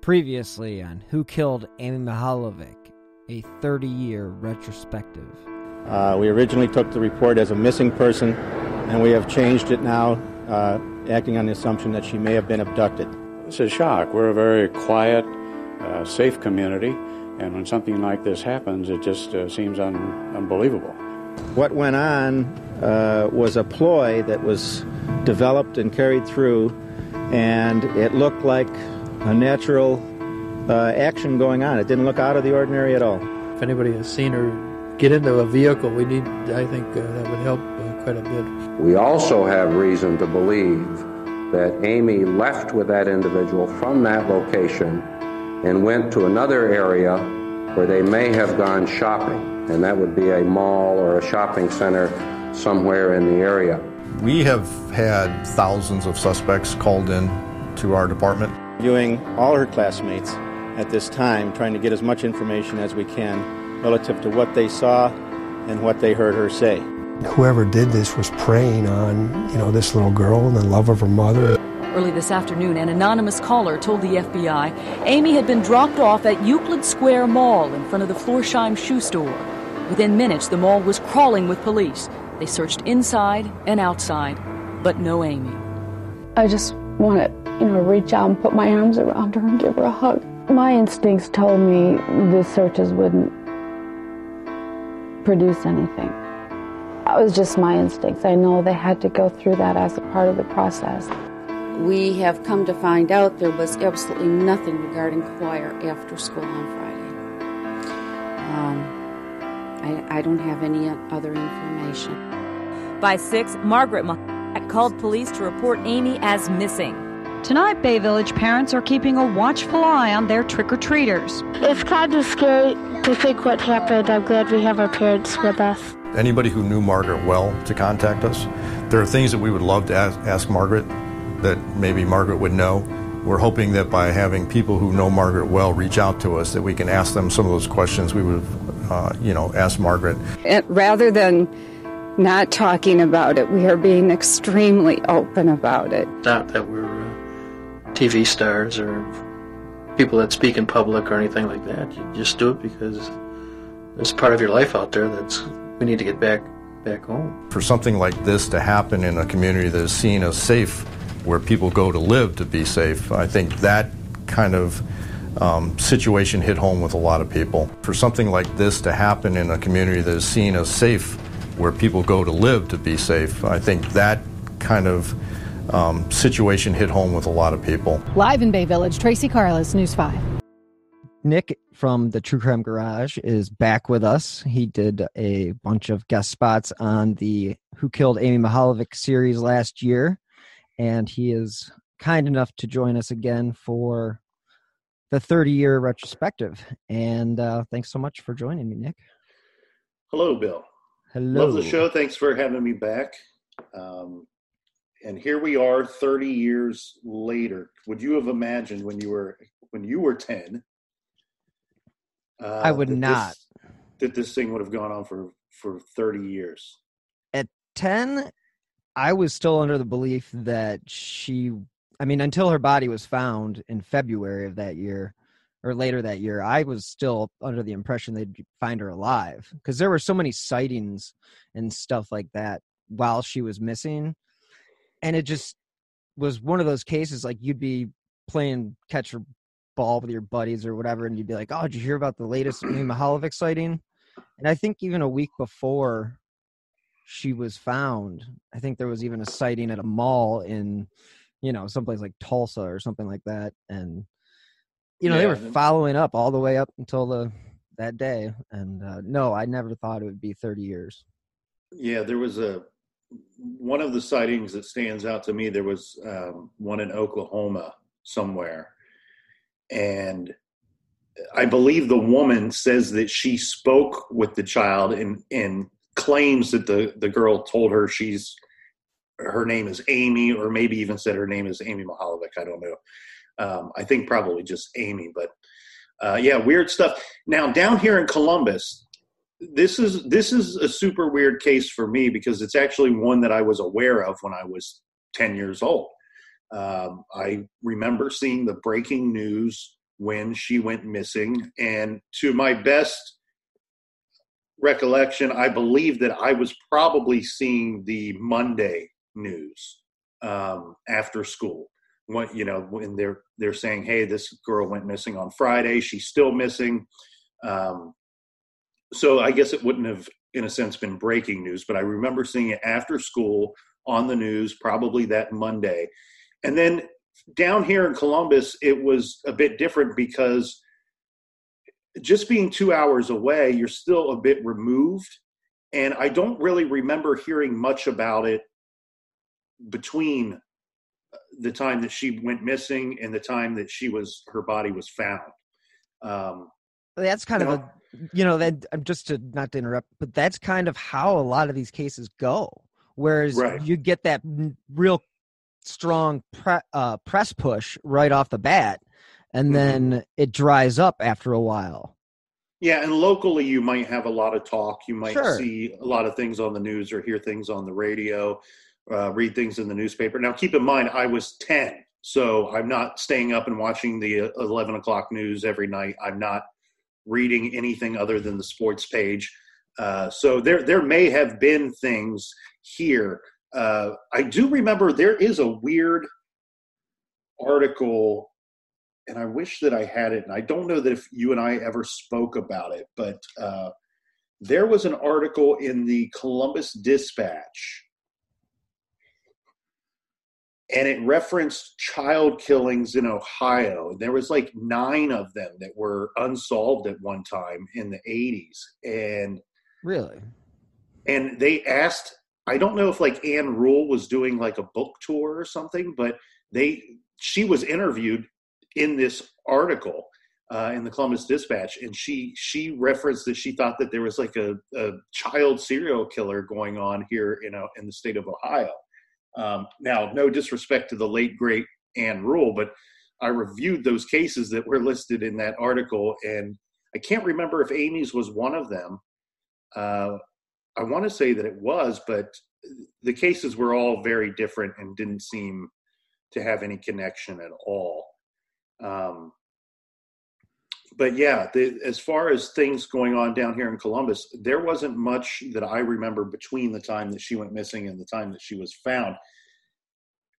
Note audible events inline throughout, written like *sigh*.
Previously on Who Killed Amy Mihaljevic, a 30 year retrospective. Uh, we originally took the report as a missing person, and we have changed it now, uh, acting on the assumption that she may have been abducted. It's a shock. We're a very quiet, uh, safe community, and when something like this happens, it just uh, seems un- unbelievable. What went on uh, was a ploy that was developed and carried through, and it looked like a natural uh, action going on. It didn't look out of the ordinary at all. If anybody has seen her get into a vehicle, we need, I think uh, that would help uh, quite a bit. We also have reason to believe that Amy left with that individual from that location and went to another area where they may have gone shopping, and that would be a mall or a shopping center somewhere in the area. We have had thousands of suspects called in to our department. Viewing all her classmates at this time, trying to get as much information as we can relative to what they saw and what they heard her say. Whoever did this was preying on, you know, this little girl and the love of her mother. Early this afternoon, an anonymous caller told the FBI Amy had been dropped off at Euclid Square Mall in front of the Florsheim shoe store. Within minutes, the mall was crawling with police. They searched inside and outside, but no Amy. I just want to, you know, reach out and put my arms around her and give her a hug. My instincts told me the searches wouldn't produce anything. That was just my instincts. I know they had to go through that as a part of the process. We have come to find out there was absolutely nothing regarding choir after school on Friday. Um, I, I, don't have any other information. By 6, Margaret called police to report Amy as missing. Tonight, Bay Village parents are keeping a watchful eye on their trick or treaters. It's kind of scary to think what happened. I'm glad we have our parents with us. Anybody who knew Margaret well to contact us. There are things that we would love to ask, ask Margaret that maybe Margaret would know. We're hoping that by having people who know Margaret well reach out to us, that we can ask them some of those questions we would, uh, you know, ask Margaret. And rather than not talking about it, we are being extremely open about it. Not that we're TV stars or people that speak in public or anything like that. You just do it because there's part of your life out there that's we need to get back back home. For something like this to happen in a community that is seen as safe, where people go to live to be safe, I think that kind of um, situation hit home with a lot of people. For something like this to happen in a community that is seen as safe, where people go to live to be safe, I think that kind of um, situation hit home with a lot of people. Live in Bay Village, Tracy Carlos, News 5. Nick from the True Crime Garage is back with us. He did a bunch of guest spots on the Who Killed Amy Mihaljevic series last year, and he is kind enough to join us again for the 30 year retrospective. And uh, thanks so much for joining me, Nick. Hello, Bill. Hello. Love the show. Thanks for having me back. Um, and here we are 30 years later. Would you have imagined when you were when you were 10 uh, i would that not. this, that this thing would have gone on for for 30 years? At 10 i was still under the belief that she i mean until her body was found in february of that year or later that year i was still under the impression they'd find her alive. Because there were so many sightings and stuff like that while she was missing and it just was one of those cases like you'd be playing catch or ball with your buddies or whatever, and you'd be like, "Oh, did you hear about the latest *clears throat* Mihaljevic sighting?" And I think even a week before she was found, I think there was even a sighting at a mall in, you know, someplace like Tulsa or something like that, and you know yeah, they were following up all the way up until the that day. And uh, no, I never thought it would be thirty years. Yeah, there was a one of the sightings that stands out to me, there was um, one in Oklahoma somewhere. And I believe the woman says that she spoke with the child and, and claims that the, the girl told her she's her name is Amy, or maybe even said her name is Amy Mihaljevic. I don't know. Um, I think probably just Amy, but uh, yeah, weird stuff. Now down here in Columbus, this is this is a super weird case for me because it's actually one that I was aware of when I was ten years old. Um, I remember seeing the breaking news when she went missing, and to my best recollection, I believe that I was probably seeing the Monday news um, after school. What you know when they're they're saying, "Hey, this girl went missing on Friday. She's still missing." Um, so I guess it wouldn't have, in a sense, been breaking news, but I remember seeing it after school on the news, probably that Monday. And then down here in Columbus, it was a bit different because just being two hours away, you're still a bit removed. And I don't really remember hearing much about it between the time that she went missing and the time that she was her body was found. Um, that's kind of a you know that i'm just to not to interrupt but that's kind of how a lot of these cases go whereas right. you get that real strong pre, uh, press push right off the bat and mm-hmm. then it dries up after a while yeah and locally you might have a lot of talk you might sure. see a lot of things on the news or hear things on the radio uh, read things in the newspaper now keep in mind i was 10 so i'm not staying up and watching the uh, 11 o'clock news every night i'm not reading anything other than the sports page. Uh, so there, there may have been things here. Uh, I do remember there is a weird article, and I wish that I had it. And I don't know that if you and I ever spoke about it, but uh, there was an article in the Columbus Dispatch and it referenced child killings in Ohio. And there was like nine of them that were unsolved at one time in the 80s. And really, and they asked, I don't know if like Ann Rule was doing like a book tour or something, but they she was interviewed in this article uh, in the Columbus Dispatch, and she she referenced that she thought that there was like a, a child serial killer going on here in a, in the state of Ohio. Um, now, no disrespect to the late great Ann Rule, but I reviewed those cases that were listed in that article, and I can't remember if Amy's was one of them. Uh, I want to say that it was, but the cases were all very different and didn't seem to have any connection at all. Um, but yeah, the, as far as things going on down here in Columbus, there wasn't much that I remember between the time that she went missing and the time that she was found.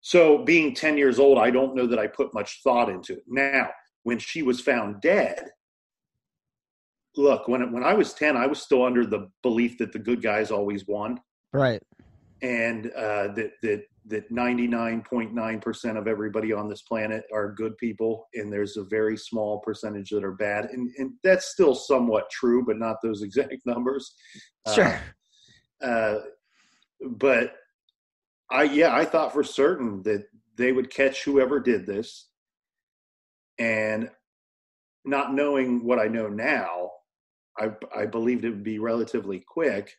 So, being 10 years old, I don't know that I put much thought into it. Now, when she was found dead, look, when when I was 10, I was still under the belief that the good guys always won. Right. And uh, that that that 99.9% of everybody on this planet are good people and there's a very small percentage that are bad. And, and that's still somewhat true but not those *laughs* exact numbers. Sure. uh, uh, but i yeah i thought for certain that they would catch whoever did this. And not knowing what i know now i i believed it would be relatively quick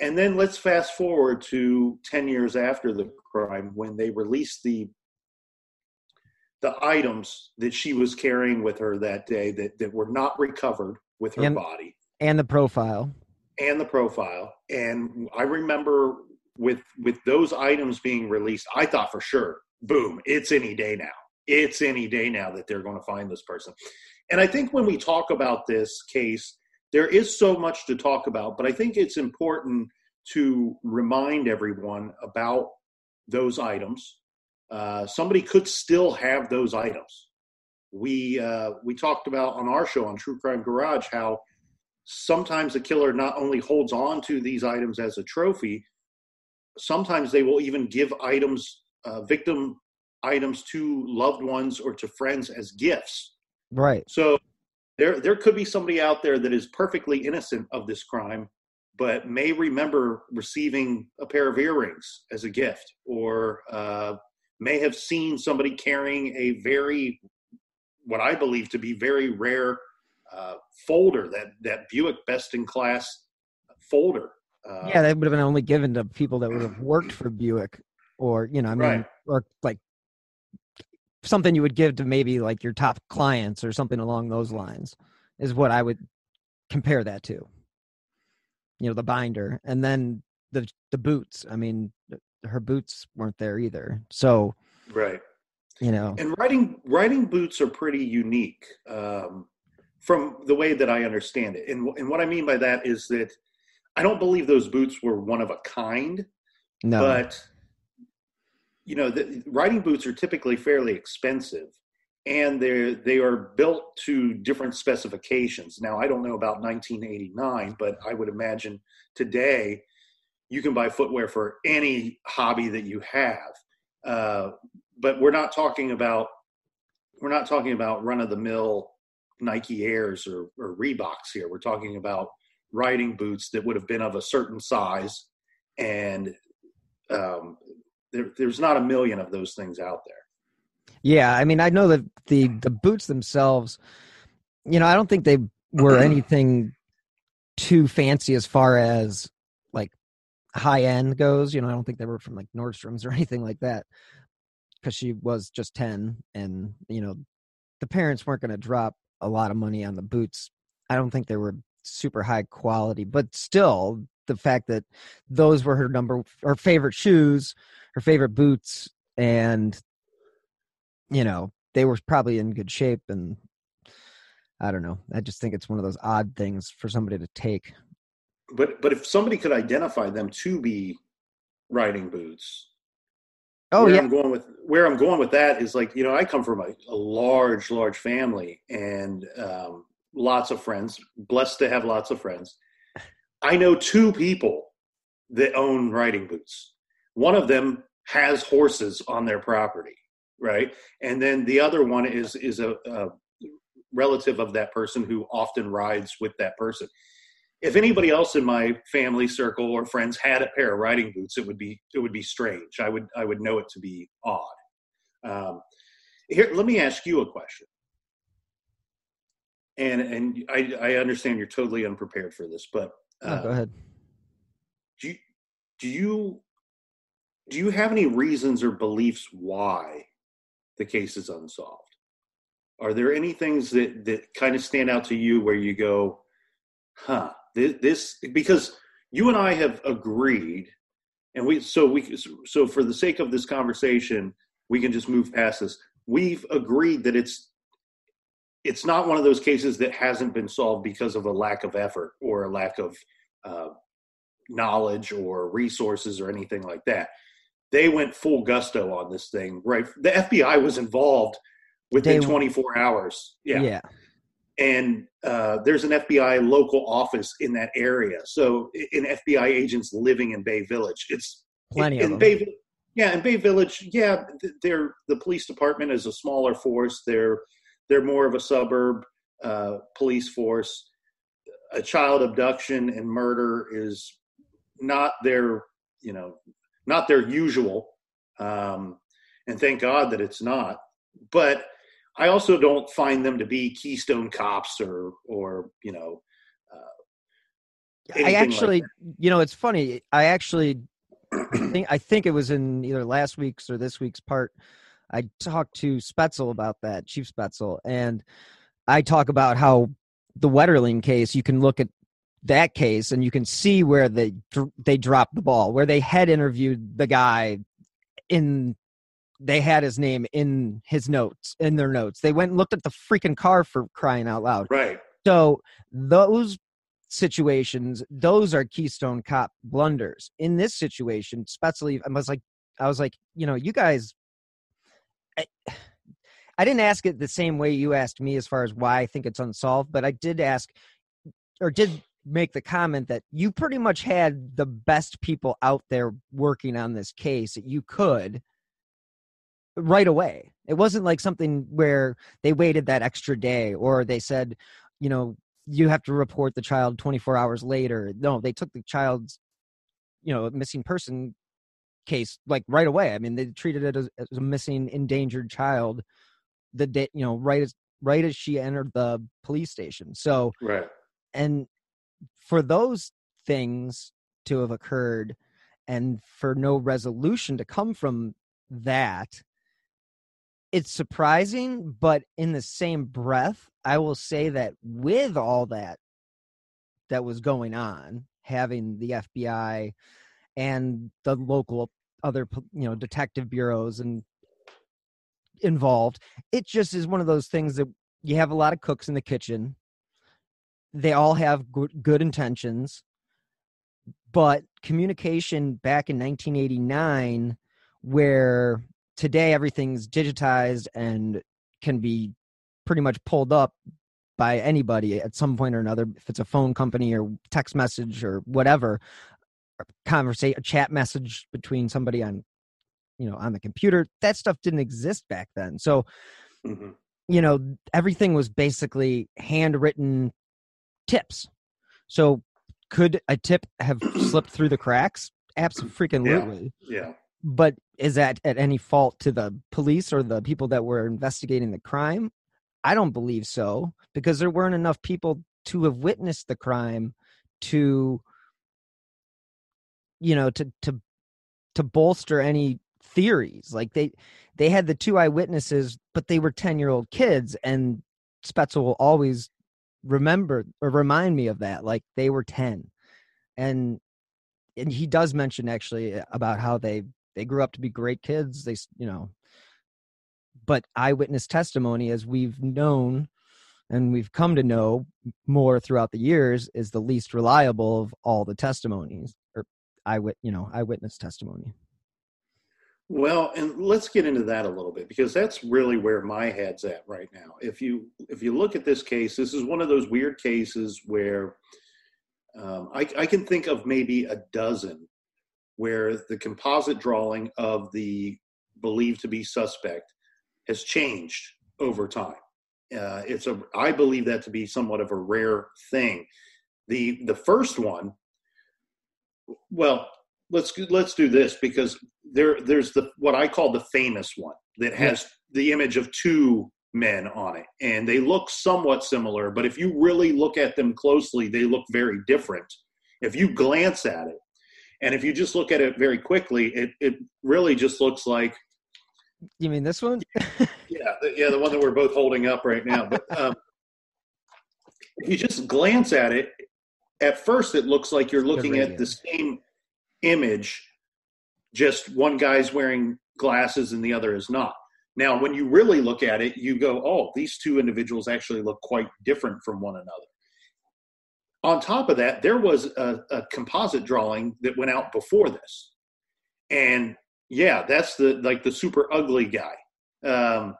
and then let's fast forward to 10 years after the crime when they released the the items that she was carrying with her that day that, that were not recovered with her and, body. and the profile. And the profile. And i remember with with those items being released i thought for sure boom it's any day now. It's any day now that they're going to find this person. And i think when we talk about this case there is so much to talk about, but I think it's important to remind everyone about those items. Uh, somebody could still have those items. We uh, we talked about on our show on True Crime Garage how sometimes a killer not only holds on to these items as a trophy, sometimes they will even give items, uh, victim items to loved ones or to friends as gifts. Right. So there there could be somebody out there that is perfectly innocent of this crime but may remember receiving a pair of earrings as a gift or uh, may have seen somebody carrying a very, what I believe to be very rare uh, folder, that, that Buick best in class folder. Uh, yeah, that would have been only given to people that would have worked for Buick or, you know, I mean, Right. or like something you would give to maybe like your top clients or something along those lines is what I would compare that to. You know, the binder and then the the boots. I mean, her boots weren't there either. So, Right. you know, And riding riding boots are pretty unique um, from the way that I understand it. And, and what I mean by that is that I don't believe those boots were one of a kind, no. but you know, the, riding boots are typically fairly expensive, and they they are built to different specifications. Now, I don't know about 1989, but I would imagine today you can buy footwear for any hobby that you have. Uh, but we're not talking about we're not talking about run of the mill Nike Airs or, or Reeboks here. We're talking about riding boots that would have been of a certain size, and um, there, there's not a million of those things out there. Yeah, I mean, I know that the the boots themselves, you know, I don't think they were *clears throat* anything too fancy as far as like high end goes. You know, I don't think they were from like Nordstrom's or *laughs* anything like that. Because she was just ten, and you know, the parents weren't going to drop a lot of money on the boots. I don't think they were super high quality, but still, the fact that those were her number, her favorite shoes, her favorite boots, and you know they were probably in good shape and i don't know i just think it's one of those odd things for somebody to take But but if somebody could identify them to be riding boots, oh where yeah I'm going with where I'm going with that is like you know I come from a, a large large family and um, lots of friends. Blessed to have lots of friends. I know two people that own riding boots. One of them has horses on their property, right? And then the other one is is a, a relative of that person who often rides with that person. If anybody else in my family circle or friends had a pair of riding boots, it would be it would be strange. I would I would know it to be odd. Um, here, let me ask you a question. And and I, I understand you're totally unprepared for this, but Oh, go uh, ahead do you, do you do you have any reasons or beliefs why the case is unsolved? Are there any things that that kind of stand out to you where you go, huh, this, this because you and I have agreed, and we so we so for the sake of this conversation, we can just move past this. We've agreed that it's it's not one of those cases that hasn't been solved because of a lack of effort or a lack of uh, knowledge or resources or anything like that. They went full gusto on this thing, right? The FBI was involved within They- 24 hours. Yeah. yeah And uh, there's an FBI local office in that area. So, in FBI agents living in Bay Village, it's plenty in of them Bay, yeah, in Bay Village, yeah, they're the police department is a smaller force. They're they're more of a suburb uh, police force. A child abduction and murder is not their you know not their usual, um, and thank God that it's not. But I also don't find them to be Keystone cops or or you know. Uh, I anything like actually, you know, it's funny. I actually *clears throat* think I think it was in either last week's or this week's part. I talked to Spaetzel about that, Chief Spaetzel, and I talk about how the Wetterling case. You can look at that case and you can see where they they dropped the ball, where they had interviewed the guy in. They had his name in his notes, in their notes. They went and looked at the freaking car for crying out loud. Right. So those situations, those are Keystone Cop blunders. In this situation, Spaetzel, I was like, I was like, you know, you guys. I, *sighs* I didn't ask it the same way you asked me as far as why I think it's unsolved, but I did ask, or did make the comment that you pretty much had the best people out there working on this case that you could right away. It wasn't like something where they waited that extra day or they said, you know, you have to report the child 24 hours later. No, they took the child's, you know, missing person case like right away. I mean, they treated it as, as a missing, endangered child. The day, you know, right as right as she entered the police station. So, right, and for those things to have occurred, and for no resolution to come from that, it's surprising. But in the same breath, I will say that with all that that was going on, having the FBI and the local other you know detective bureaus and involved it just is one of those things that you have a lot of cooks in the kitchen. They all have good, intentions but communication back in 1989 where today everything's digitized and can be pretty much pulled up by anybody at some point or another if it's a phone company or text message or whatever conversation a chat message between somebody on you know on the computer that stuff didn't exist back then. So mm-hmm. you know everything was basically handwritten tips. So could a tip have slipped through the cracks? Absolutely. Yeah. yeah. But is that at any fault to the police or the people that were investigating the crime? I don't believe so because there weren't enough people to have witnessed the crime to you know to to to bolster any theories like they they had the two eyewitnesses but they were 10 year old kids and spaetzel will always remember or remind me of that like they were 10 and and he does mention actually about how they they grew up to be great kids they you know. But eyewitness testimony as we've known and we've come to know more throughout the years is the least reliable of all the testimonies eyewit you know eyewitness testimony. Well and let's get into that a little bit because that's really where my head's at right now. If you if you look at this case this is one of those weird cases where um, I, I can think of maybe a dozen where the composite drawing of the believed to be suspect has changed over time. Uh, it's a i believe that to be somewhat of a rare thing. The the first one well let's let's do this because there there's the what I call the famous one that has the image of two men on it and they look somewhat similar but if you really look at them closely they look very different. If you glance at it and if you just look at it very quickly it it really just looks like you mean this one? Yeah. Yeah the one that we're both holding up right now but um, if you just glance at it at first it looks like you're looking at the same image just one guy's wearing glasses and the other is not. Now when you really look at it you go oh these two individuals actually look quite different from one another. On top of that there was a, a composite drawing that went out before this. And yeah that's the like the super ugly guy. Um,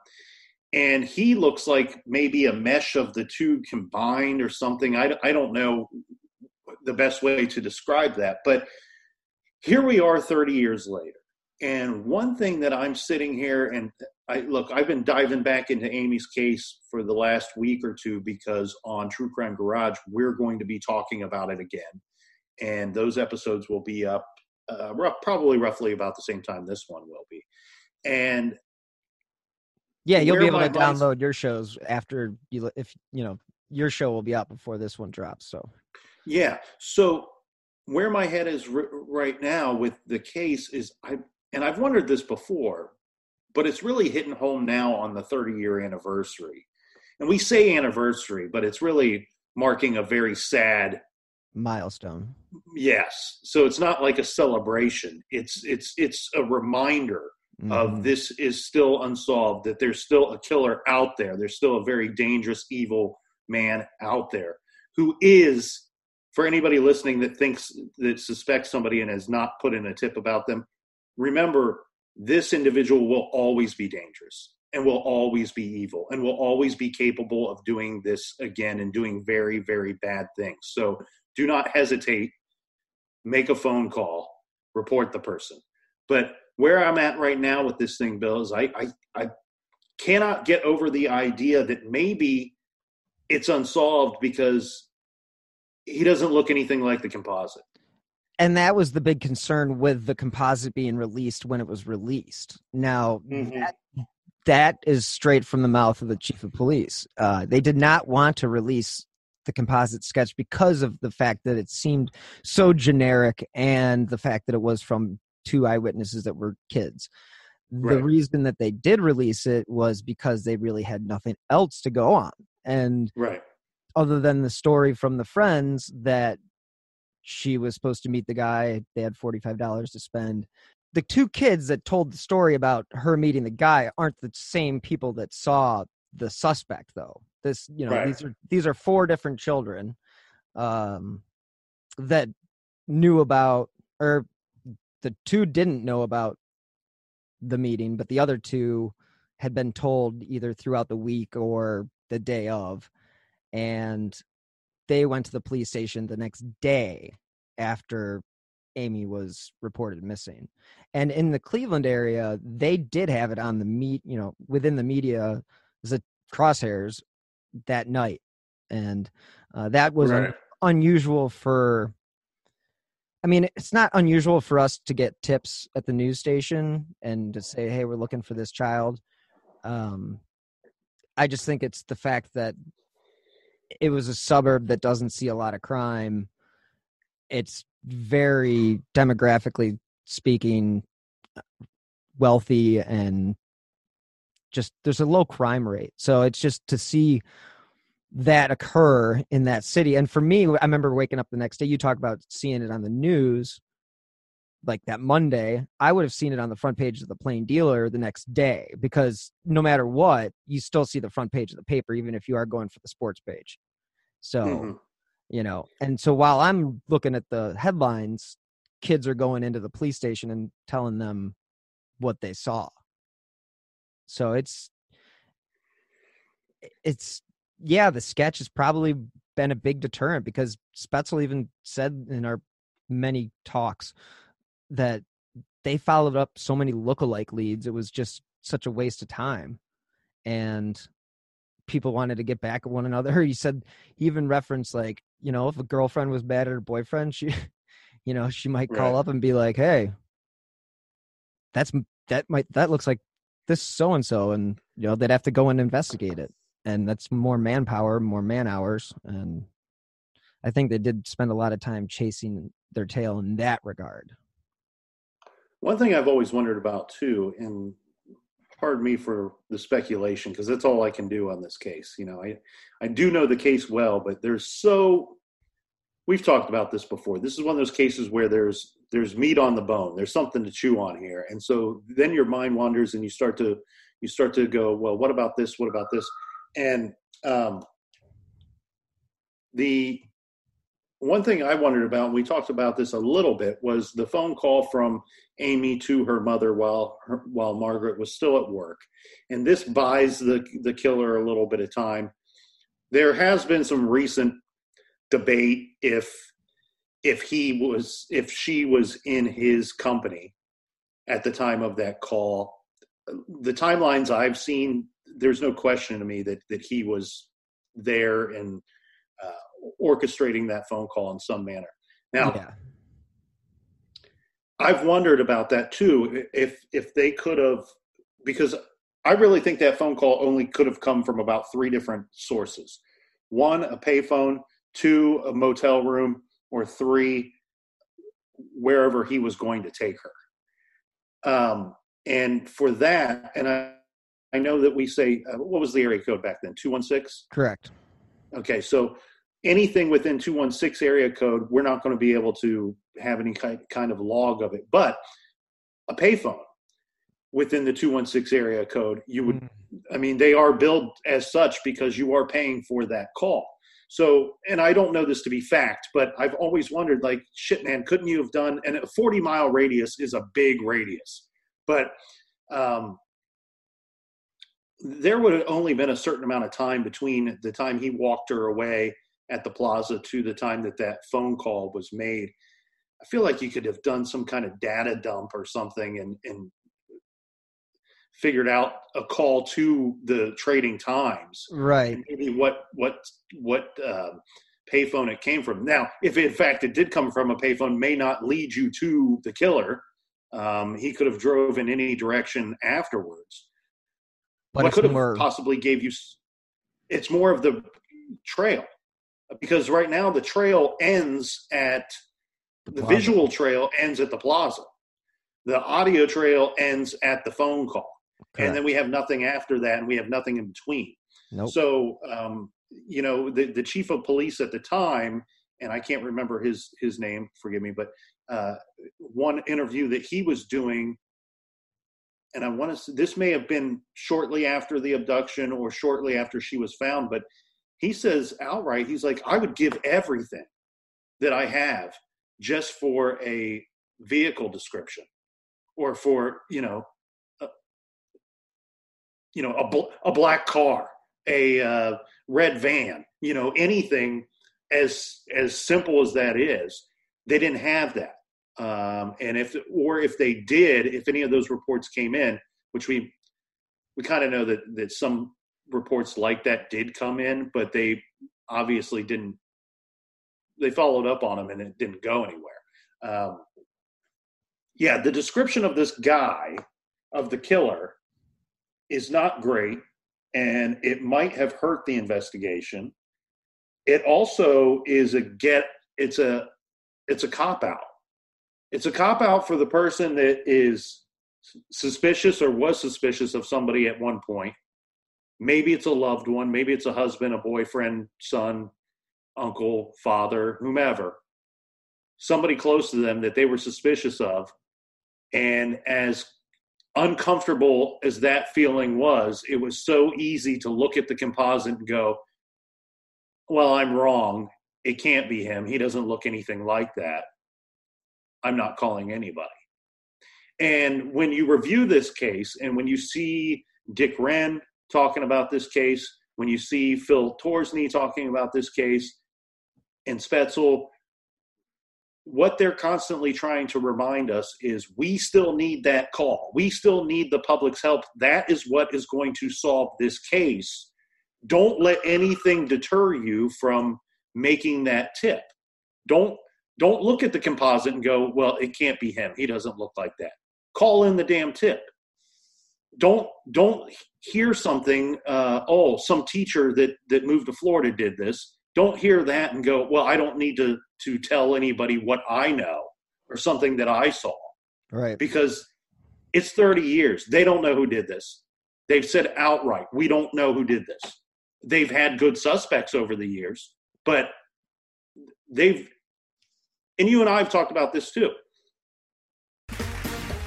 and he looks like maybe a mesh of the two combined or something. I, I don't know the best way to describe that but here we are 30 years later. And one thing that I'm sitting here and I look, I've been diving back into Amy's case for the last week or two because on True Crime Garage, we're going to be talking about it again. And those episodes will be up uh, probably roughly about the same time this one will be. And yeah, you'll be able to download your shows after you, if you know, your show will be out before this one drops. So, yeah. So where my head is r- right now with the case is I and I've wondered this before, but it's really hitting home now on the 30 year anniversary. And we say anniversary, but it's really marking a very sad milestone. Yes. So it's not like a celebration. It's it's it's a reminder mm-hmm. of this is still unsolved that there's still a killer out there. There's still a very dangerous evil man out there who is for anybody listening that thinks that suspects somebody and has not put in a tip about them, remember this individual will always be dangerous and will always be evil and will always be capable of doing this again and doing very, very bad things. So do not hesitate. Make a phone call, report the person. But where I'm at right now with this thing, Bill, is I, I, I cannot get over the idea that maybe it's unsolved because he doesn't look anything like the composite. and that was the big concern with the composite being released when it was released. Now Mm-hmm. that, that is straight from the mouth of the chief of police. Uh, they did not want to release the composite sketch because of the fact that it seemed so generic and the fact that it was from two eyewitnesses that were kids. The Right. reason that they did release it was because they really had nothing else to go on. And Right. Other than the story from the friends that she was supposed to meet the guy they had $45 to spend. The two kids that told the story about her meeting the guy aren't the same people that saw the suspect though. This you know Right. these are these are four different children um that knew about or the two didn't know about the meeting but the other two had been told either throughout the week or the day of and they went to the police station the next day after Amy was reported missing. And in the Cleveland area, they did have it on the meet, you know, within the media, the crosshairs that night. And uh, that was un- unusual for, I mean, it's not unusual for us to get tips at the news station and to say, hey, we're looking for this child. Um, I just think it's the fact that it was a suburb that doesn't see a lot of crime. It's very demographically speaking wealthy and just there's a low crime rate. So it's just to see that occur in that city. And for me, I remember waking up the next day. You talk about seeing it on the news like that Monday, I would have seen it on the front page of the Plain Dealer the next day because no matter what, you still see the front page of the paper, even if you are going for the sports page. So, Mhm. you know, and so while I'm looking at the headlines, kids are going into the police station and telling them what they saw. So it's, it's, yeah, the sketch has probably been a big deterrent because Spaetzel even said in our many talks that they followed up so many lookalike leads. It was just such a waste of time. And people wanted to get back at one another. *laughs* He said, he even referenced, like, you know, if a girlfriend was bad at her boyfriend, she, *laughs* you know, she might call Right. up and be like, hey, that's, that might, that looks like this so and so. And, you know, they'd have to go and investigate it. And that's more manpower, more man hours. And I think they did spend a lot of time chasing their tail in that regard. One thing I've always wondered about too, and pardon me for the speculation, because that's all I can do on this case. You know, I I do know the case well, but there's so we've talked about this before. This is one of those cases where there's there's meat on the bone. There's something to chew on here, and so then your mind wanders and you start to you start to go, well, what about this? What about this? And um, the one thing I wondered about, and we talked about this a little bit, was the phone call from Amy to her mother while her, while Margaret was still at work, and this buys the the killer a little bit of time. There has been some recent debate if if he was if she was in his company at the time of that call. The timelines I've seen, there's no question to me that that he was there and uh, orchestrating that phone call in some manner. Now, yeah. I've wondered about that too. If if they could have, because I really think that phone call only could have come from about three different sources: one, a payphone; two, a motel room; or three, wherever he was going to take her. Um, and for that, and I, I know that we say, uh, what was the area code back then? Two one six. Correct. Okay, so anything within 216 area code, we're not going to be able to have any kind kind of log of it. But a payphone within the 216 area code, you would, I mean, they are billed as such because you are paying for that call. So, and I don't know this to be fact, but I've always wondered, like, shit, man, couldn't you have done? And a 40 mile radius is a big radius, but um, there would have only been a certain amount of time between the time he walked her away at the plaza to the time that that phone call was made. I feel like you could have done some kind of data dump or something and, and figured out a call to the trading times Right. maybe what what what uh, payphone it came from. Now, if in fact it did come from a payphone, may not lead you to the killer. Um, he could have drove in any direction afterwards. But what could have more- possibly gave you? It's more of the trail, because right now the trail ends at the, plaza. visual trail ends at the plaza. The audio trail ends at the phone call, and then we have nothing after that, and we have nothing in between. Nope. So, um, you know, the, the chief of police at the time, and I can't remember his his name, forgive me, but uh, one interview that he was doing, and I want to. This may have been shortly after the abduction or shortly after she was found, but he says outright, he's like, I would give everything that I have just for a vehicle description or for you know a, you know a, bl- a black car a uh, red van you know anything as as simple as that is. They didn't have that. Um, and if or if they did if any of those reports came in which we we kind of know that that some reports like that did come in but they obviously didn't they followed up on them and it didn't go anywhere. Um, yeah the description of this guy of the killer is not great and it might have hurt the investigation. It also is a get it's a it's a cop out. It's a cop out for the person that is suspicious or was suspicious of somebody at one point maybe it's a loved one maybe it's a husband a boyfriend son uncle father whomever. Somebody close to them that they were suspicious of. And as uncomfortable as that feeling was it was so easy to look at the composite and go well i'm wrong. It can't be him. He doesn't look anything like that. I'm not calling anybody. And when you review this case and when you see dick wren talking about this case when you see phil torsney talking about this case and spaetzel what they're constantly trying to remind us is we still need that call. We still need the public's help. That is what is going to solve this case. Don't let anything deter you from making that tip. Don't don't look at the composite and go, "Well, it can't be him. He doesn't look like that." Call in the damn tip. Don't don't hear something. Uh, oh, some teacher that that moved to Florida did this don't hear that and go, well, I don't need to to tell anybody what I know or something that I saw Right. because it's 30 years. They don't know who did this. They've said outright, we don't know who did this. They've had good suspects over the years, but they've and you and I have talked about this too.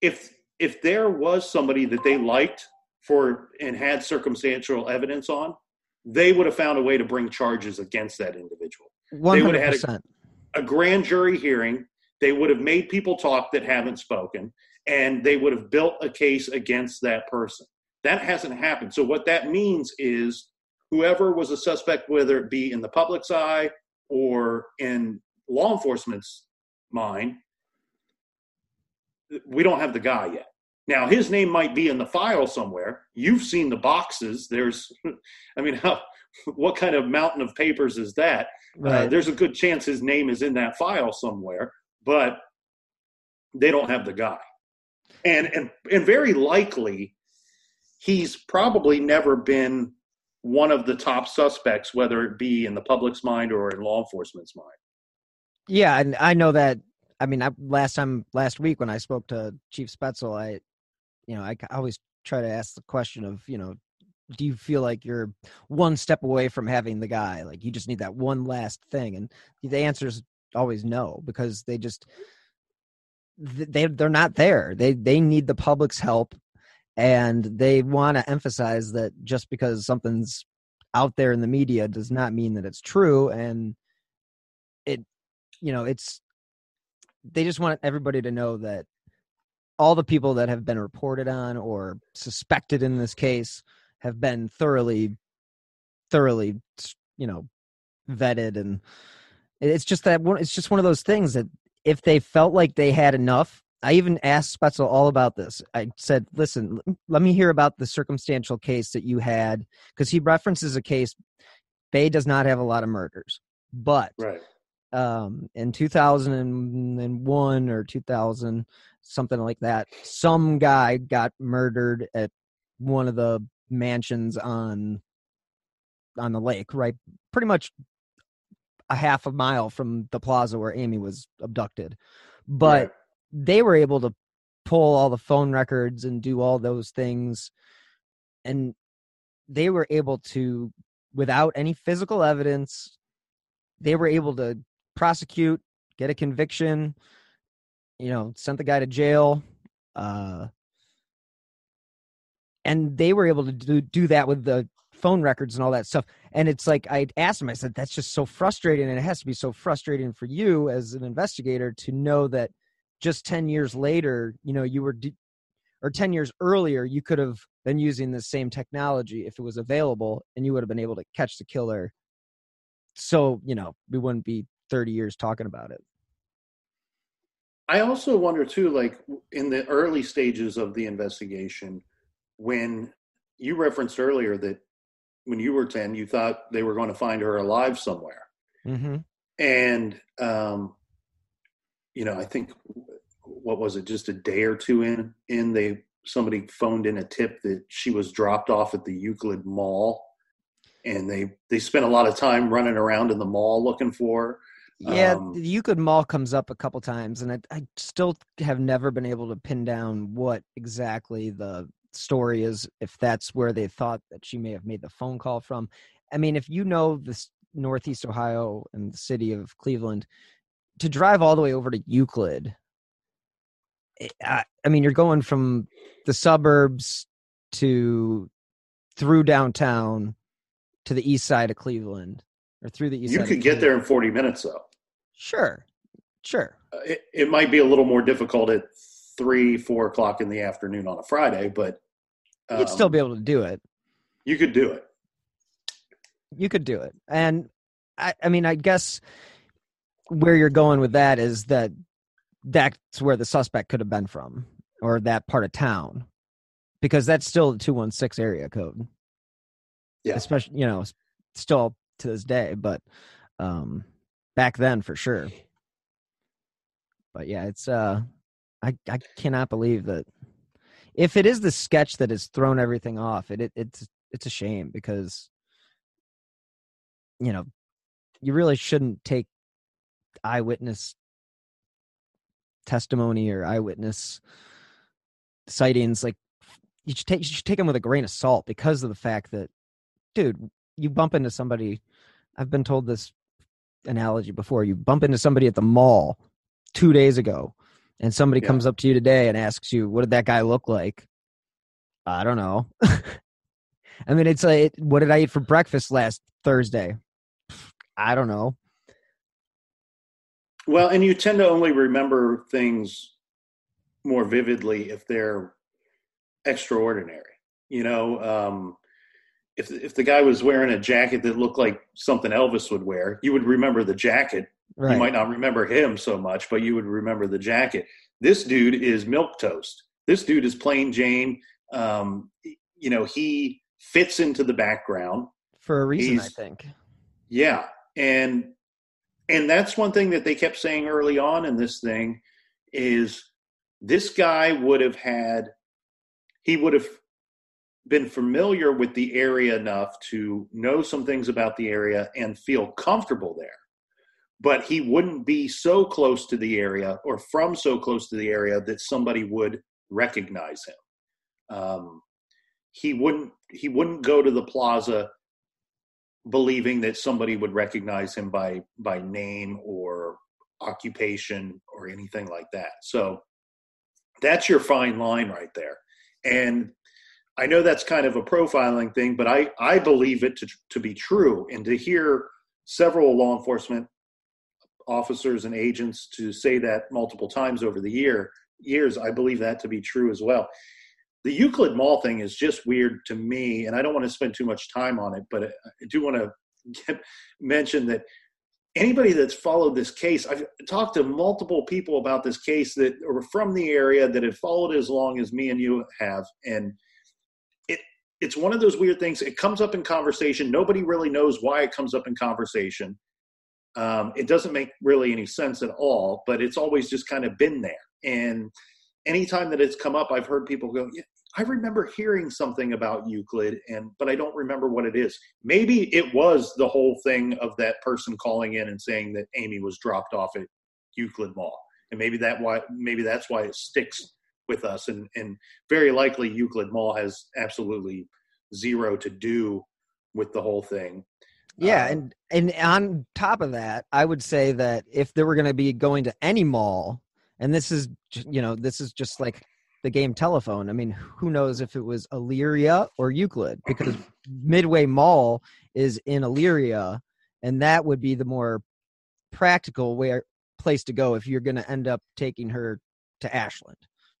If if there was somebody that they liked for and had circumstantial evidence on, they would have found a way to bring charges against that individual. One They would have had a, a grand jury hearing. They would have made people talk that haven't spoken, and they would have built a case against that person. That hasn't happened. So what that means is whoever was a suspect, whether it be in the public's eye or in law enforcement's mind, we don't have the guy yet. Now his name might be in the file somewhere. You've seen the boxes. There's, *laughs* I mean, *laughs* how, what kind of mountain of papers is that? Uh, there's a good chance his name is in that file somewhere, but they don't have the guy. And and and very likely, he's probably never been one of the top suspects, whether it be in the public's mind or in law enforcement's mind. Yeah, and I know that. I mean, I, last time last week when I spoke to Chief Spaetzel, I, you know, I always try to ask the question of, you know, do you feel like you're one step away from having the guy? Like you just need that one last thing, and the answer is always no because they just they they're not there. They they need the public's help, and they want to emphasize that just because something's out there in the media does not mean that it's true, and it you know, it's they just want everybody to know that all the people that have been reported on or suspected in this case have been thoroughly thoroughly you know vetted and it's just that it's just one of those things that if they felt like they had enough i even asked spaetzel all about this. I said listen let me hear about the circumstantial case that you had because he references a case bay does not have a lot of murders but right um in 2001 or 2000 something like that some guy got murdered at one of the mansions on on the lake right pretty much a half a mile from the plaza where amy was abducted but Right. they were able to pull all the phone records and do all those things and they were able to without any physical evidence they were able to prosecute get a conviction you know sent the guy to jail uh and they were able to do, do that with the phone records and all that stuff. And it's like i asked him i said that's just so frustrating and it has to be so frustrating for you as an investigator to know that just 10 years later you know you were d or 10 years earlier you could have been using the same technology if it was available and you would have been able to catch the killer. So you know we wouldn't be 30 years talking about it I also wonder too, like in the early stages of the investigation, when you referenced earlier that when you were 10, you thought they were going to find her alive somewhere. mm-hmm. And, um, you know, I think, what was it, just a day or two in, in they, somebody phoned in a tip that she was dropped off at the Euclid Mall. And they, they spent a lot of time running around in the mall looking for her. Yeah, Um, the Euclid Mall comes up a couple times, and I, I still have never been able to pin down what exactly the story is. If that's where they thought that she may have made the phone call from. I mean, if you know this Northeast Ohio and the city of Cleveland, to drive all the way over to Euclid, I, I mean, you're going from the suburbs to through downtown to the east side of Cleveland, or through the east. you could get there in 40 minutes though. Sure, sure. Uh, it, it might be a little more difficult at three, four o'clock in the afternoon on a Friday, but You'd still um, be able to do it. you could do it. You could do it. And I, I mean, I guess where you're going with that is that that's where the suspect could have been from or that part of town because that's still the 216 area code. Yeah. Especially, you know, still to this day, but um back then for sure. *laughs* But yeah, it's uh I I cannot believe that if it is the sketch that has thrown everything off, it, it it's it's a shame because you know, you really shouldn't take eyewitness testimony or eyewitness sightings like you should take you should take them with a grain of salt because of the fact that dude you bump into somebody i've been told this analogy before you bump into somebody at the mall two days ago and somebody Yeah. comes up to you today and asks you what did that guy look like i don't know *laughs* i mean it's like what did i eat for breakfast last thursday i don't know Well, and you tend to only remember things more vividly if they're extraordinary. You know, um, if if the guy was wearing a jacket that looked like something Elvis would wear, you would remember the jacket. Right. You might not remember him so much, but you would remember the jacket. This dude is milk toast. This dude is plain Jane. Um, you know, he fits into the background. for a reason i think Yeah, and and that's one thing that they kept saying early on in this thing is this guy would have had he would have been familiar with the area enough to know some things about the area and feel comfortable there. But he wouldn't be so close to the area or from so close to the area that somebody would recognize him. Um, he wouldn't he wouldn't go to the plaza believing that somebody would recognize him by by name or occupation or anything like that. So that's your fine line right there. And I know that's kind of a profiling thing, but I, I believe it to, to be true. And to hear several law enforcement officers and agents to say that multiple times over the year years. I believe that to be true as well. The Euclid Mall thing is just weird to me, and I don't want to spend too much time on it, but I do want to get, mention that anybody that's followed this case, I've talked to multiple people about this case that are from the area that have followed as long as me and you have, and it's one of those weird things. It comes up in conversation. Nobody really knows why it comes up in conversation. Um, it doesn't make really any sense at all, but it's always just kind of been there. And anytime that it's come up, I've heard people go, yeah, I remember hearing something about Euclid, and but I don't remember what it is. Maybe it was the whole thing of that person calling in and saying that Amy was dropped off at Euclid Mall, and maybe that why maybe that's why it sticks with us. And and very likely Euclid Mall has absolutely zero to do with the whole thing. Yeah, um, and and on top of that, I would say that if they were going to be going to any mall, and this is you know this is just like the game telephone. I mean, who knows if it was Elyria or Euclid because Midway Mall is in Elyria, and that would be the more practical way place to go if you're going to end up taking her to Ashland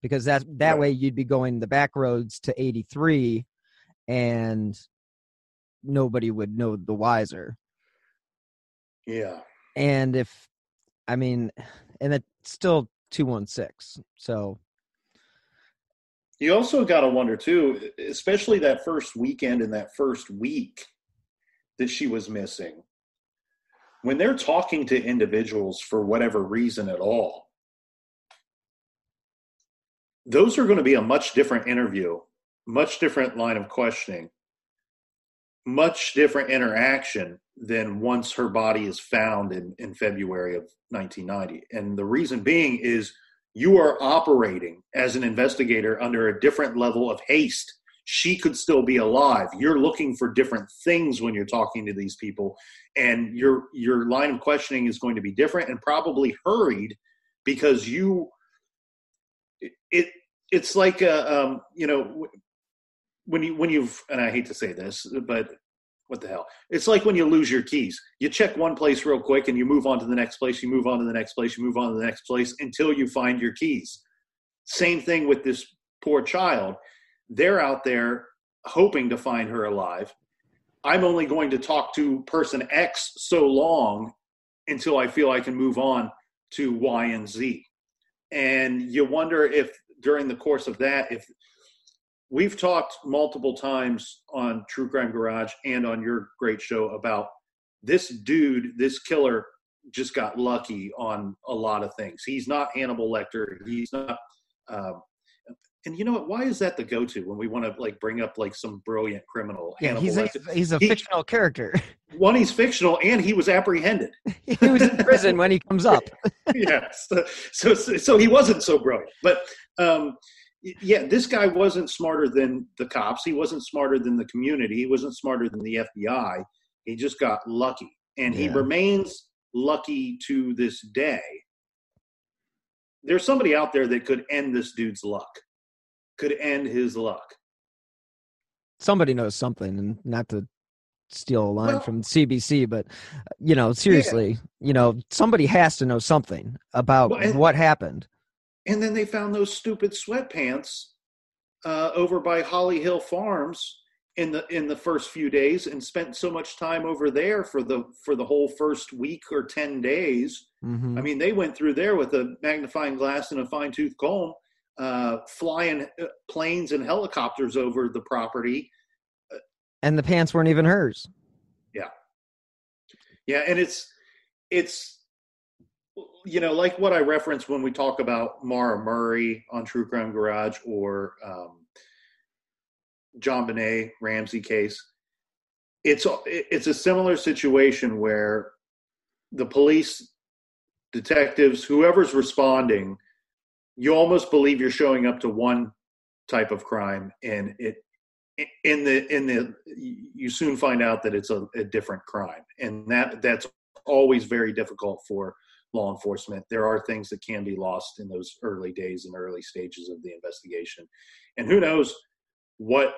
because that that right. way you'd be going the back roads to 83 and nobody would know the wiser. Yeah. And if I mean and it's still 216. So you also got to wonder too, especially that first weekend and that first week that she was missing. When they're talking to individuals for whatever reason at all, those are going to be a much different interview, much different line of questioning, much different interaction than once her body is found in, in February of 1990. And the reason being is you are operating as an investigator under a different level of haste. She could still be alive. You're looking for different things when you're talking to these people, and your your line of questioning is going to be different and probably hurried because you it it's like a, um, you know when you when you've and I hate to say this, but what the hell? It's like when you lose your keys. You check one place real quick and you move on to the next place, you move on to the next place, you move on to the next place until you find your keys. Same thing with this poor child. They're out there hoping to find her alive. I'm only going to talk to person X so long until I feel I can move on to Y and Z. And you wonder if during the course of that, if we've talked multiple times on True Crime Garage and on your great show about this dude, this killer just got lucky on a lot of things. He's not Hannibal Lecter. He's not. Um, and you know what? Why is that the go-to when we want to like bring up like some brilliant criminal? Yeah, Hannibal he's a, he's a he, fictional character. *laughs* One, he's fictional, and he was apprehended. *laughs* he was in *laughs* prison when he comes up. yeah, so, so so he wasn't so brilliant, but um, yeah, this guy wasn't smarter than the cops. He wasn't smarter than the community. He wasn't smarter than the FBI. He just got lucky. And yeah. he remains lucky to this day. There's somebody out there that could end this dude's luck, could end his luck. Somebody knows something, and not to steal a line well, from CBC, but you know, seriously, yeah. you know, somebody has to know something about well, and, what happened and then they found those stupid sweatpants uh, over by Holly Hill Farms in the in the first few days, and spent so much time over there for the for the whole first week or ten days. Mm-hmm. I mean, they went through there with a magnifying glass and a fine tooth comb, uh, flying uh, planes and helicopters over the property. And the pants weren't even hers. Yeah, yeah, and it's it's you know, like what I referenced when we talk about Maura Murray on True Crime Garage or um, JonBenét Ramsey case. It's it's a similar situation where the police, detectives, whoever's responding, you almost believe you're showing up to one type of crime, and it in the in the you soon find out that it's a, a different crime, and that that's always very difficult for law enforcement. There are things that can be lost in those early days and early stages of the investigation. And who knows what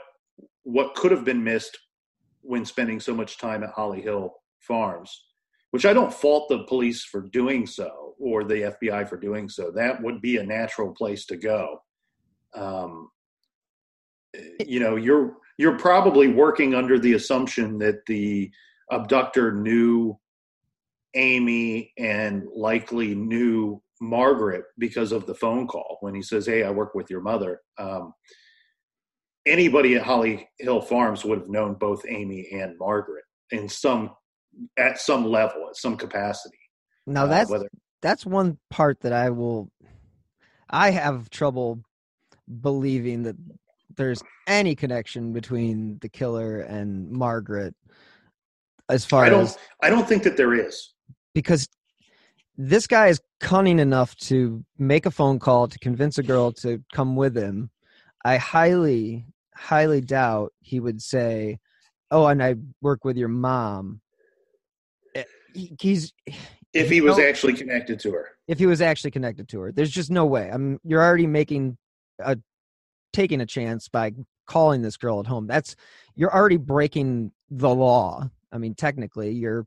what could have been missed when spending so much time at Holly Hill Farms. which I don't fault the police for doing so or the FBI for doing so. That would be a natural place to go. Um, you know, you're you're probably working under the assumption that the abductor knew Amy and likely knew Margaret because of the phone call when he says, "Hey, I work with your mother." Um, anybody at Holly Hill Farms would have known both Amy and Margaret in some at some level, at some capacity. Now Uh, that's whether that's one part that I will I have trouble believing that there's any connection between the killer and Margaret as far I don't as I don't think that there is. because this guy is cunning enough to make a phone call to convince a girl to come with him. I highly, highly doubt he would say, "Oh, and I work with your mom." Eh, he- He's If he was No. actually connected to her. if he was actually connected to her. There's just no way. I'm you're already making a taking a chance by calling this girl at home. That's you're already breaking the law. I mean, technically, you're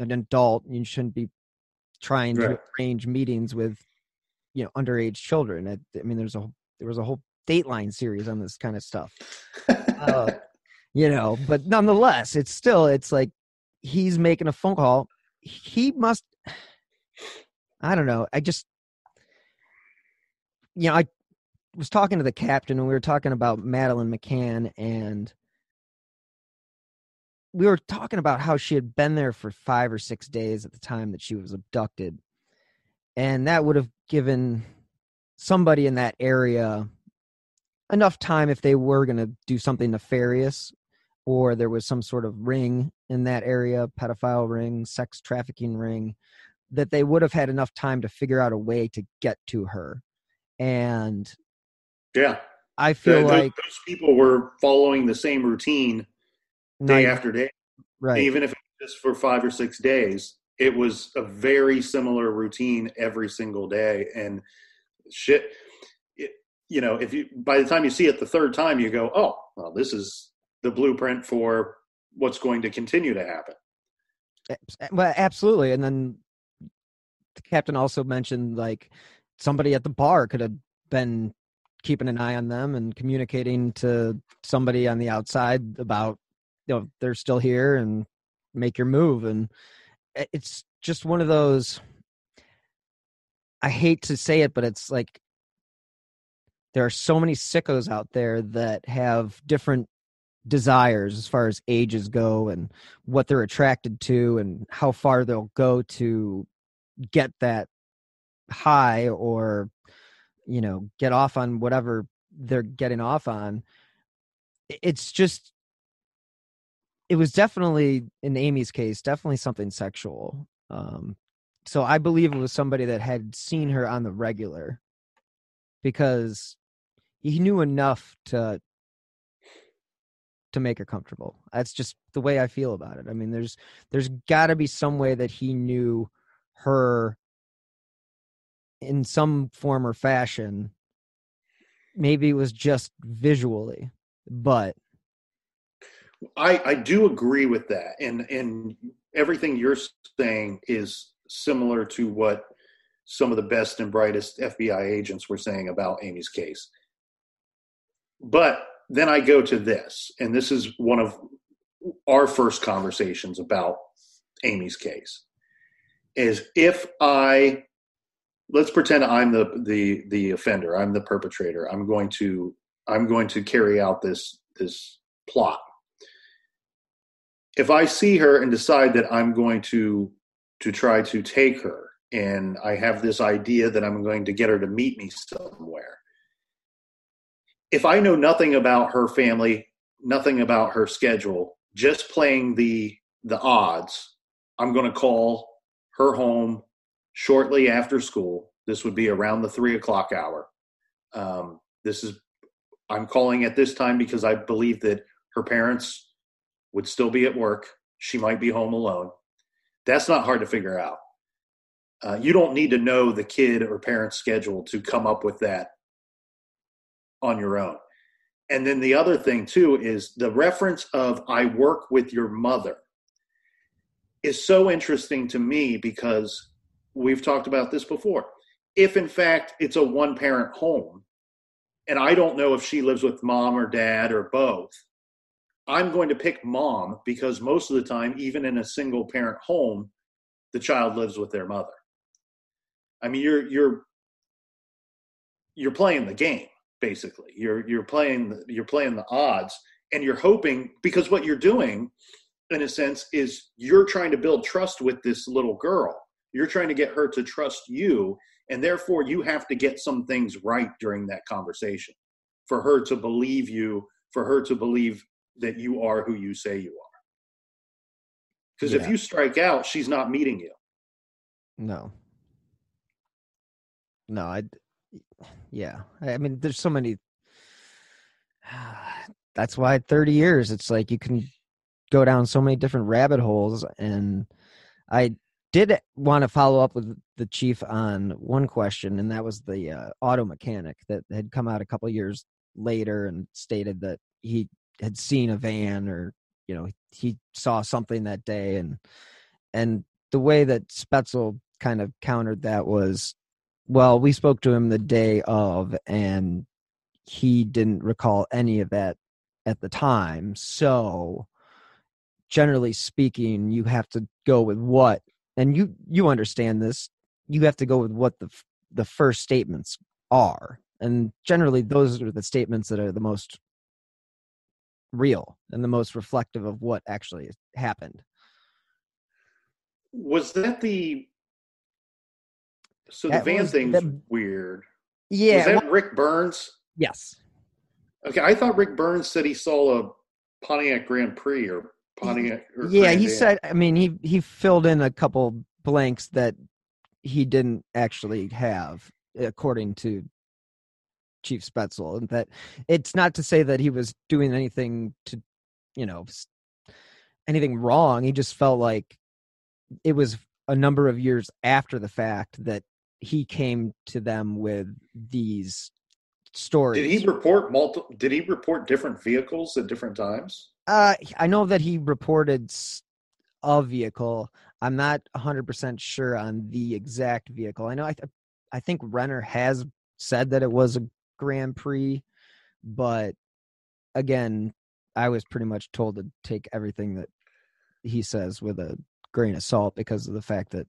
an adult. You shouldn't be trying to arrange meetings with you know underage children. I, I mean, there's a there was a whole Dateline series on this kind of stuff. uh, *laughs* you know, but nonetheless, it's still it's like he's making a phone call. He must. I don't know. I just, you know, I was talking to the captain and we were talking about Madeleine McCann and we were talking about how she had been there for five or six days at the time that she was abducted. And that would have given somebody in that area enough time if they were going to do something nefarious or there was some sort of ring in that area, pedophile ring, sex trafficking ring, that they would have had enough time to figure out a way to get to her. And Yeah. I feel Th- th- like those people were following the same routine day Night- after day. Right. Even if it was just for five or six days, it was a very similar routine every single day. And shit, it, you know, if you by the time you see it the third time, you go, "Oh, well, this is the blueprint for what's going to continue to happen." Eh, well, absolutely. And then the captain also mentioned like somebody at the bar could have been keeping an eye on them and communicating to somebody on the outside about you know they're still here and make your move and it's just one of those i hate to say it but it's like there are so many sickos out there that have different desires as far as ages go and what they're attracted to and how far they'll go to get that high or you know get off on whatever they're getting off on it's just it was definitely in amy's case definitely something sexual um so i believe it was somebody that had seen her on the regular because he knew enough to to make her comfortable. That's just the way i feel about it. I mean there's there's got to be some way that he knew her in some form or fashion. Maybe it was just visually but I, I do agree with that, and and everything you're saying is similar to what some of the best and brightest FBI agents were saying about Amy's case. But then I go to this, and this is one of our first conversations about Amy's case. Is if I let's pretend I'm the the the offender, I'm the perpetrator. I'm going to I'm going to carry out this this plot if I see her and decide that I'm going to to try to take her and I have this idea that I'm going to get her to meet me somewhere. If I know nothing about her family, nothing about her schedule, just playing the the odds, I'm going to call her home shortly after school. This would be around the three o'clock hour. Um, this is I'm calling at this time because I believe that her parents would still be at work. She might be home alone. That's not hard to figure out. Uh, you don't need to know the kid or parent's schedule to come up with that on your own. And then the other thing, too, is the reference of I work with your mother. is so interesting to me because we've talked about this before. If in fact it's a one parent home, and I don't know if she lives with mom or dad or both, I'm going to pick mom because most of the time, even in a single parent home, the child lives with their mother. I mean, you're you're you're playing the game basically. You're you're playing you're playing the odds, and you're hoping because what you're doing, in a sense, is you're trying to build trust with this little girl. You're trying to get her to trust you, and therefore you have to get some things right during that conversation for her to believe you, for her to believe that you are who you say you are. Because Yeah. if you strike out, she's not meeting you. No. No, I. Yeah, I mean, there's so many. *sighs* That's why 30 years. It's like you can go down so many different rabbit holes, and I did want to follow up with the chief on one question, and that was the uh, auto mechanic that had come out a couple years later and stated that he had seen a van or you know he saw something that day and and the way that Spaetzel kind of countered that was well we spoke to him the day of and he didn't recall any of that at the time. So generally speaking you have to go with what and you you understand this you have to go with what the the first statements are. And generally those are the statements that are the most real and the most reflective of what actually happened. Was that the so the van thing's the- weird? Yeah, Was that well- Rick Burns? Yes. Okay, I thought Rick Burns said he saw a Pontiac Grand Prix or Pontiac. Or yeah Grand he said i mean he he filled in a couple blanks that he didn't actually have according to chief spaetzel and that it's not to say that he was doing anything to you know anything wrong he just felt like it was a number of years after the fact that he came to them with these stories Did he report multi? Did he report different vehicles at different times? Uh, I know that he reported a vehicle. I'm not 100% sure on the exact vehicle. I know I, th- I think Renner has said that it was a Grand Prix, but again, I was pretty much told to take everything that he says with a grain of salt because of the fact that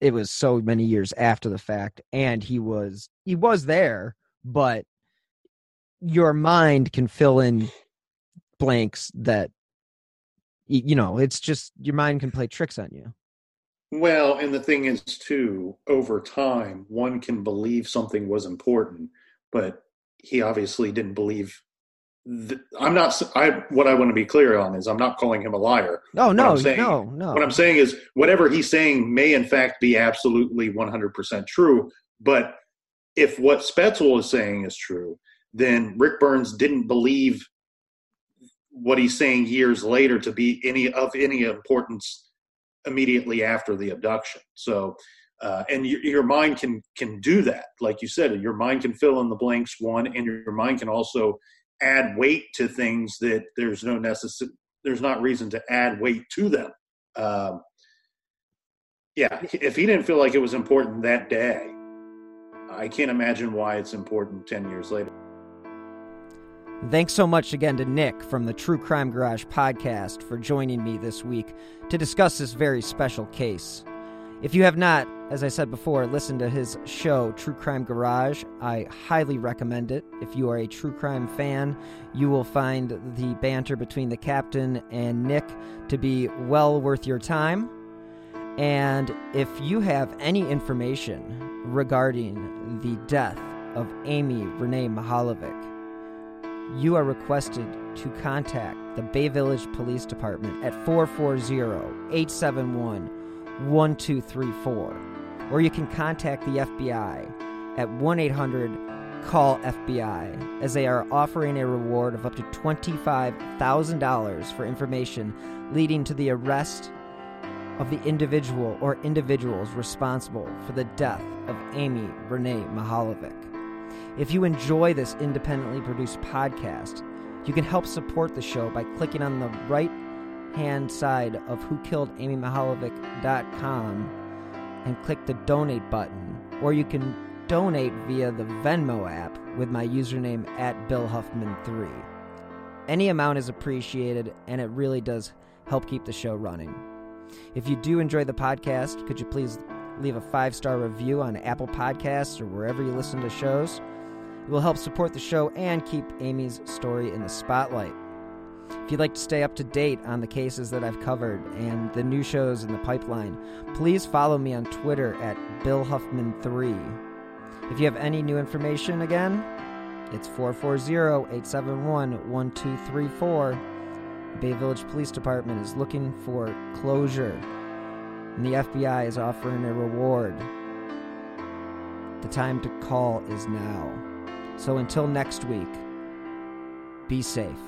it was so many years after the fact and he was he was there but your mind can fill in blanks that you know it's just your mind can play tricks on you Well, and the thing is, too, over time, one can believe something was important, but he obviously didn't believe. Th- I'm not. I what I want to be clear on is I'm not calling him a liar. no no saying- no no What I'm saying is whatever he's saying may in fact be absolutely 100% true. But if what Spaetzel is saying is true, then Rick Burns didn't believe what he's saying years later to be any of any importance immediately after the abduction. So, uh, and your, your mind can can do that, like you said. Your mind can fill in the blanks. One, and your mind can also add weight to things that there's no necessary. There's not reason to add weight to them. Um, yeah, if he didn't feel like it was important that day, I can't imagine why it's important ten years later. Thanks so much again to Nick from the True Crime Garage podcast for joining me this week to discuss this very special case. If you have not, as I said before, listened to his show, True Crime Garage, I highly recommend it. If you are a true crime fan, you will find the banter between the captain and Nick to be well worth your time. And if you have any information regarding the death of Amy Renee Mihaljevic, you are requested to contact the Bay Village Police Department at 440-871-1234 or you can contact the FBI at 1-800-CALL-FBI as they are offering a reward of up to $25,000 for information leading to the arrest of the individual or individuals responsible for the death of Amy Renee Mihaljevic. If you enjoy this independently produced podcast, you can help support the show by clicking on the right hand side of who killed amy whokilledamymihaljevic.com and click the donate button, or you can donate via the Venmo app with my username at BillHuffman3. Any amount is appreciated, and it really does help keep the show running. If you do enjoy the podcast, could you please leave a five star review on Apple Podcasts or wherever you listen to shows? It will help support the show and keep Amy's story in the spotlight. If you'd like to stay up to date on the cases that I've covered and the new shows in the pipeline, please follow me on Twitter at BillHuffman3. If you have any new information, again, it's 440 871 1234. Bay Village Police Department is looking for closure, and the FBI is offering a reward. The time to call is now. So until next week, be safe.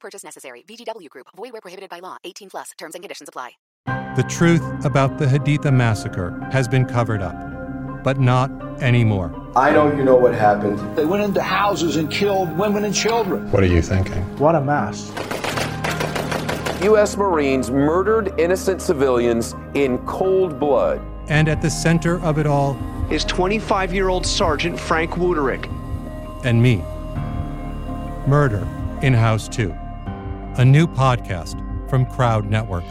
No purchase necessary. VGW Group. Void where prohibited by law. 18 plus. Terms and conditions apply. The truth about the Haditha massacre has been covered up, but not anymore. I know you know what happened. They went into houses and killed women and children. What are you thinking? What a mess. U.S. Marines murdered innocent civilians in cold blood. And at the center of it all is 25 year old Sergeant Frank Wuterich. and me. Murder in House 2, a new podcast from Crowd Network.